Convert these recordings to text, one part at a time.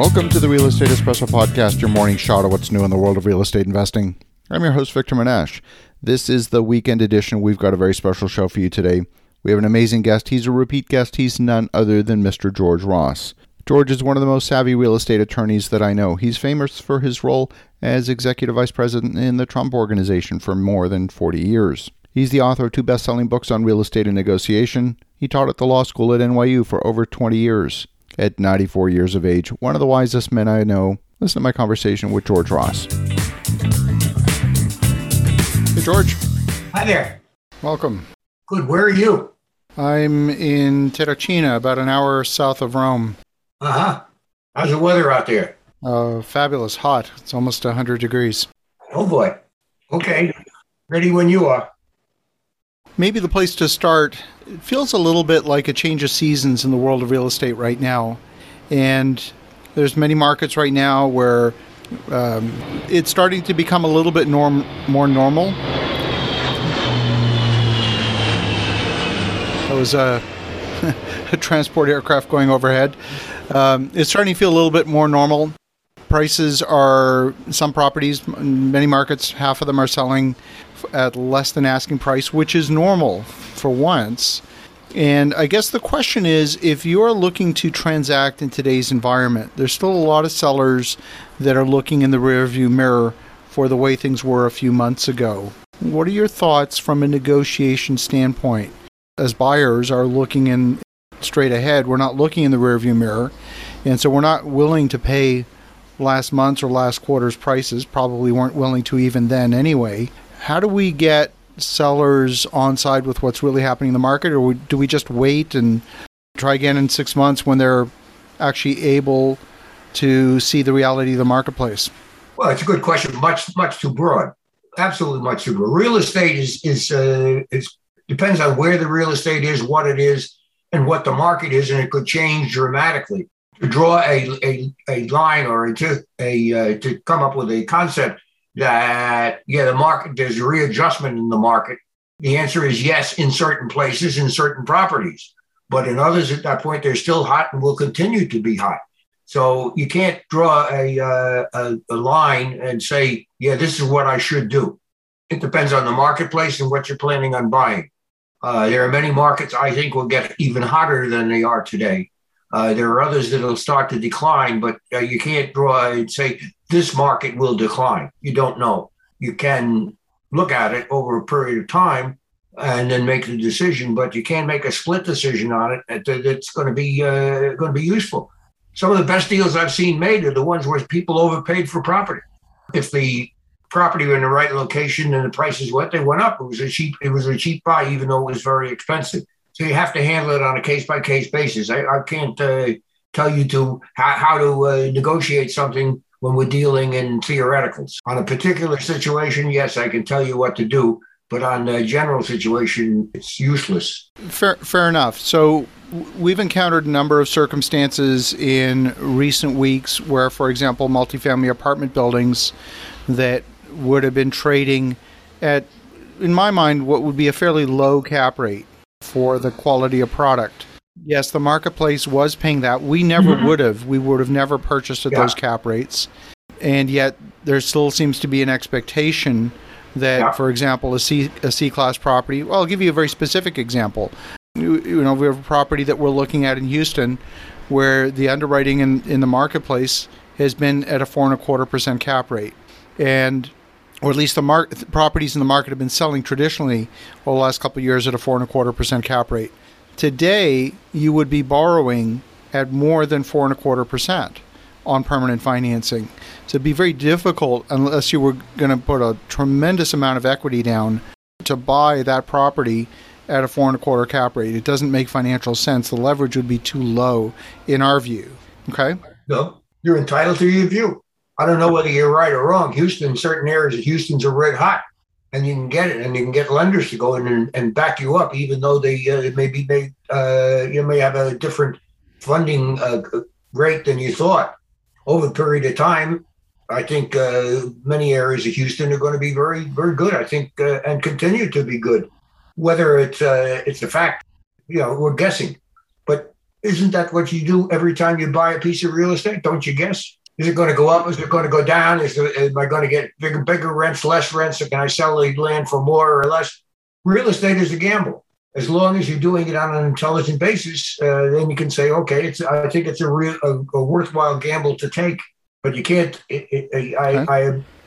Welcome to the Real Estate Espresso Podcast, your morning shot of what's new in the world of real estate investing. I'm your host, Victor Menasce. This is the weekend edition. We've got a very special show for you today. We have an amazing guest. He's a repeat guest. He's none other than Mr. George Ross. George is one of the most savvy real estate attorneys that I know. He's famous for his role as executive vice president in the Trump Organization for more than 40 years. He's the author of two best selling books on real estate and negotiation. He taught at the law school at NYU for over 20 years at 94 years of age, one of the wisest men I know. Listen to my conversation with George Ross. Hey, George. Hi there. Welcome. Good. Where are you? I'm in Terracina, about an hour south of Rome. Uh huh. How's the weather out there? Uh, fabulous, hot. It's almost 100 degrees. Oh boy. Okay. Ready when you are. Maybe the place to start it feels a little bit like a change of seasons in the world of real estate right now. And there's many markets right now where um, it's starting to become a little bit norm more normal. That was a, a transport aircraft going overhead. Um, it's starting to feel a little bit more normal. Prices are some properties, many markets, half of them are selling at less than asking price, which is normal for once. And I guess the question is if you're looking to transact in today's environment, there's still a lot of sellers that are looking in the rearview mirror for the way things were a few months ago. What are your thoughts from a negotiation standpoint? As buyers are looking in straight ahead, we're not looking in the rearview mirror, and so we're not willing to pay last month's or last quarter's prices, probably weren't willing to even then anyway. How do we get sellers on side with what's really happening in the market, or do we just wait and try again in six months when they're actually able to see the reality of the marketplace? Well, it's a good question. Much, much too broad. Absolutely, much too broad. Real estate is is uh, is depends on where the real estate is, what it is, and what the market is, and it could change dramatically. To draw a a, a line or to a uh, to come up with a concept that yeah the market there's readjustment in the market. The answer is yes in certain places in certain properties. But in others at that point they're still hot and will continue to be hot. So you can't draw a, uh, a, a line and say yeah this is what i should do. It depends on the marketplace and what you're planning on buying. Uh, there are many markets i think will get even hotter than they are today. Uh, there are others that will start to decline, but uh, you can't draw and say this market will decline. You don't know. You can look at it over a period of time and then make the decision, but you can't make a split decision on it that's going to be uh, going to be useful. Some of the best deals I've seen made are the ones where people overpaid for property. If the property were in the right location and the prices went, they went up. It was a cheap. It was a cheap buy, even though it was very expensive. So you have to handle it on a case by case basis. I, I can't uh, tell you to how, how to uh, negotiate something when we're dealing in theoreticals. On a particular situation, yes, I can tell you what to do, but on a general situation, it's useless. Fair, fair enough. So we've encountered a number of circumstances in recent weeks where, for example, multifamily apartment buildings that would have been trading at, in my mind, what would be a fairly low cap rate for the quality of product Yes, the marketplace was paying that. We never mm-hmm. would have. We would have never purchased at yeah. those cap rates. And yet there still seems to be an expectation that, yeah. for example, a C a C class property. Well, I'll give you a very specific example. You, you, know, we have a property that we're looking at in Houston, where the underwriting in, in the marketplace has been at a four and a quarter percent cap rate, and or at least the market properties in the market have been selling traditionally over the last couple of years at a four and a quarter percent cap rate. Today, you would be borrowing at more than four and a quarter percent on permanent financing. So it'd be very difficult unless you were going to put a tremendous amount of equity down to buy that property at a four and a quarter cap rate. It doesn't make financial sense. The leverage would be too low in our view. Okay. No, you're entitled to your view. I don't know whether you're right or wrong. Houston, certain areas of Houston's are red hot and you can get it, and you can get lenders to go in and, and back you up, even though they uh, maybe may uh, you may have a different funding uh, rate than you thought. Over a period of time, I think uh, many areas of Houston are going to be very, very good. I think uh, and continue to be good. Whether it's uh, it's a fact, you know, we're guessing, but Isn't that what you do every time you buy a piece of real estate? Don't you guess? Is it going to go up? Is it going to go down? Is there, am I going to get bigger, bigger rents, less rents? Or can I sell the land for more or less? Real estate is a gamble. As long as you're doing it on an intelligent basis, uh, then you can say, okay, it's. I think it's a real, a, a worthwhile gamble to take. But you can't. It, it, I, okay.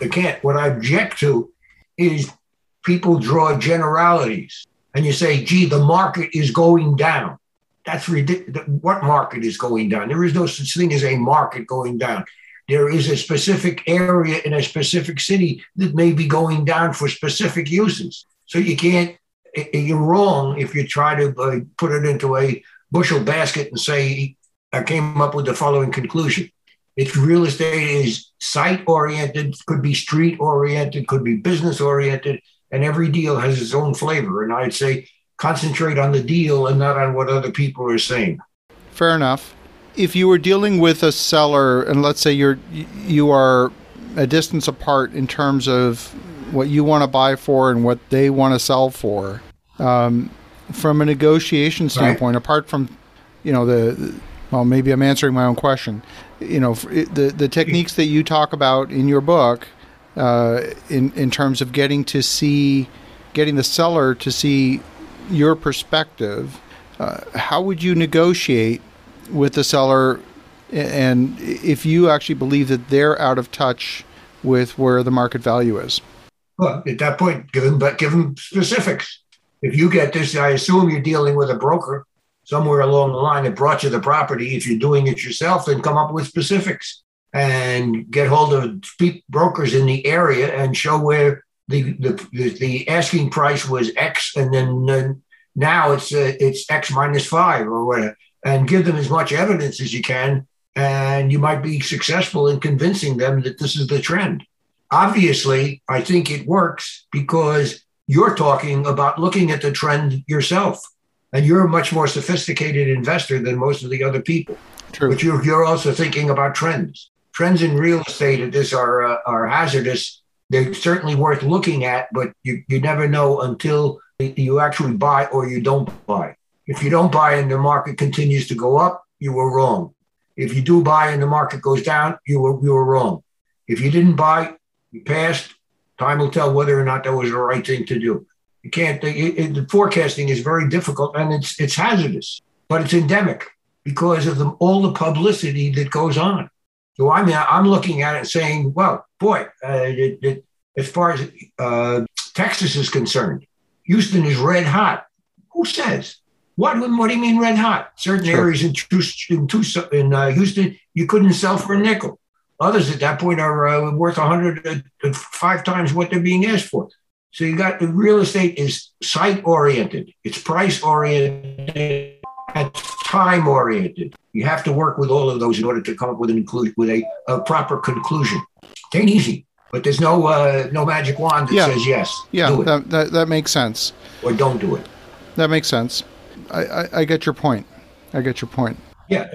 I, I can't. What I object to is people draw generalities and you say, gee, the market is going down. That's ridiculous. What market is going down? There is no such thing as a market going down. There is a specific area in a specific city that may be going down for specific uses. So you can't, you're wrong if you try to uh, put it into a bushel basket and say, I came up with the following conclusion. It's real estate is site oriented, could be street oriented, could be business oriented, and every deal has its own flavor. And I'd say concentrate on the deal and not on what other people are saying. Fair enough. If you were dealing with a seller, and let's say you're you are a distance apart in terms of what you want to buy for and what they want to sell for, um, from a negotiation standpoint, right. apart from you know the well, maybe I'm answering my own question. You know, the the techniques that you talk about in your book, uh, in in terms of getting to see, getting the seller to see your perspective, uh, how would you negotiate with the seller? And if you actually believe that they're out of touch with where the market value is, well, at that point, give them but give them specifics. If you get this, I assume you're dealing with a broker somewhere along the line that brought you the property. If you're doing it yourself, then come up with specifics and get hold of brokers in the area and show where the the, the asking price was X, and then uh, now it's uh, it's X minus five or whatever, and give them as much evidence as you can, and you might be successful in convincing them that this is the trend. Obviously, I think it works because you're talking about looking at the trend yourself, and you're a much more sophisticated investor than most of the other people. True. But you're, you're also thinking about trends. Trends in real estate at this are uh, are hazardous they're certainly worth looking at, but you, you never know until you actually buy or you don't buy. If you don't buy and the market continues to go up, you were wrong. If you do buy and the market goes down, you were, you were wrong. If you didn't buy, you passed. Time will tell whether or not that was the right thing to do. You can't. It, the forecasting is very difficult and it's it's hazardous, but it's endemic because of the, all the publicity that goes on. So I mean, I'm looking at it and saying, well, boy, uh, it, it, as far as uh, Texas is concerned, Houston is red hot. Who says? What, what do you mean red hot? Certain sure. areas in, in, Tucson, in uh, Houston, you couldn't sell for a nickel. Others at that point are uh, worth 100, uh, five times what they're being asked for. So you got the real estate is site oriented, it's price oriented, it's time oriented. You have to work with all of those in order to come up with an include with a, a proper conclusion. It ain't easy, but there's no uh, no magic wand that yeah. says yes. Yeah, that, that, that makes sense. Or don't do it. That makes sense. I, I, I get your point. I get your point. Yeah,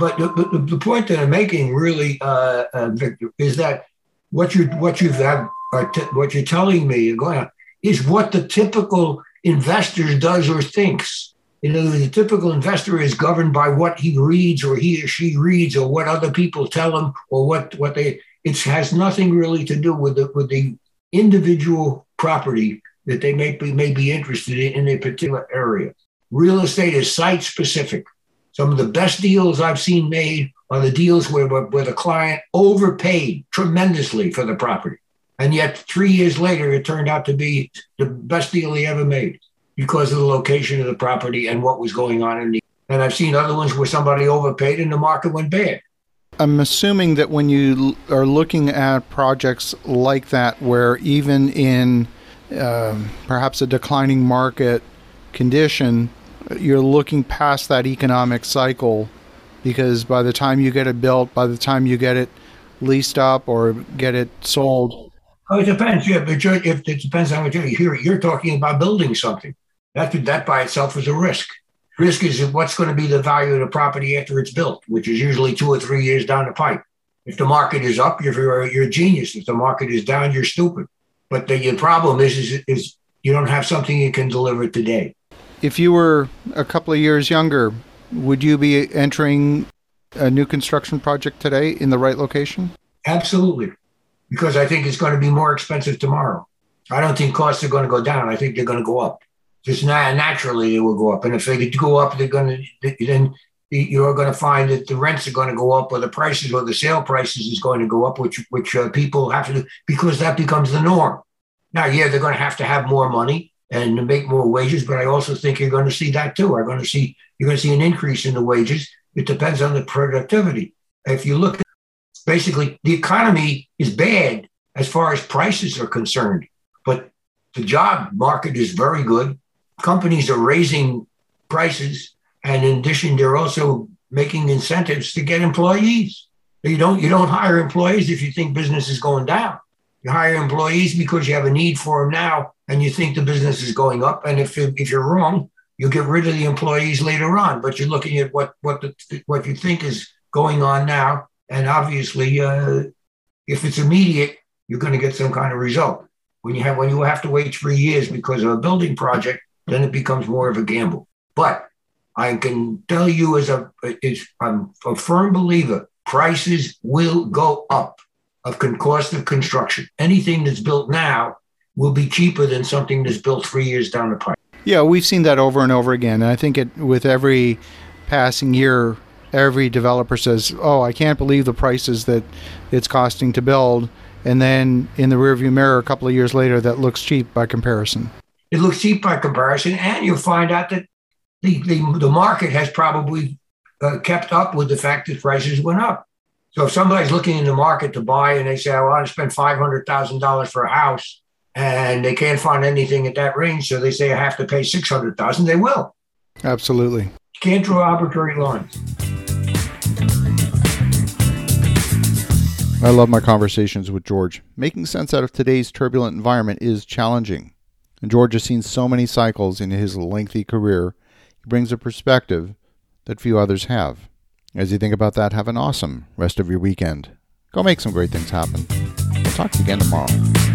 but the, the, the point that I'm making really, uh, uh, Victor, is that what you what you've had, t- what you're telling me, going on, is what the typical investor does or thinks you know, the typical investor is governed by what he reads or he or she reads or what other people tell him or what, what they, it has nothing really to do with the, with the individual property that they may be, may be interested in in a particular area. Real estate is site specific. Some of the best deals I've seen made are the deals where, where the client overpaid tremendously for the property. And yet, three years later, it turned out to be the best deal he ever made because of the location of the property and what was going on in the. And I've seen other ones where somebody overpaid and the market went bad. I'm assuming that when you are looking at projects like that, where even in um, perhaps a declining market condition, you're looking past that economic cycle because by the time you get it built, by the time you get it leased up or get it sold. Oh, it depends. Yeah, but if it depends on what you're here. You're talking about building something. That, that by itself is a risk. Risk is what's going to be the value of the property after it's built, which is usually two or three years down the pipe. If the market is up, you're, you're a genius. If the market is down, you're stupid. But the, the problem is, is, is you don't have something you can deliver today. If you were a couple of years younger would you be entering a new construction project today in the right location? Absolutely, because I think it's going to be more expensive tomorrow. I don't think costs are going to go down. I think they're going to go up. Just naturally, they will go up. And if they go up, they're going to then you're going to find that the rents are going to go up, or the prices, or the sale prices is going to go up, which which uh, people have to do because that becomes the norm. Now, yeah, they're going to have to have more money and make more wages, but I also think you're going to see that too. You're going to see you're going to see an increase in the wages. It depends on the productivity. If you look, basically, the economy is bad as far as prices are concerned, but the job market is very good. Companies are raising prices and in addition, they're also making incentives to get employees. You don't you don't hire employees if you think business is going down. You hire employees because you have a need for them now, and you think the business is going up. And if if you're wrong, you get rid of the employees later on. But you're looking at what what the, what you think is going on now, and obviously, uh, if it's immediate, you're going to get some kind of result. When you have when you have to wait three years because of a building project, then it becomes more of a gamble. But I can tell you as a, I'm a firm believer, prices will go up of cost of construction. Anything that's built now will be cheaper than something that's built three years down the pipe. Yeah, we've seen that over and over again. And I think it, with every passing year, every developer says, "Oh, I can't believe the prices that it's costing to build," and then in the rearview mirror, a couple of years later, that looks cheap by comparison. It looks cheap by comparison, and you'll find out that the, the, the market has probably uh, kept up with the fact that prices went up. So if somebody's looking in the market to buy and they say, I want to spend $500,000 for a house and they can't find anything at that range, so they say I have to pay 600000 they will. Absolutely. You can't draw arbitrary lines. I love my conversations with George. Making sense out of today's turbulent environment is challenging. And George has seen so many cycles in his lengthy career he brings a perspective that few others have. As you think about that, have an awesome rest of your weekend. Go make some great things happen. We'll talk to you again tomorrow.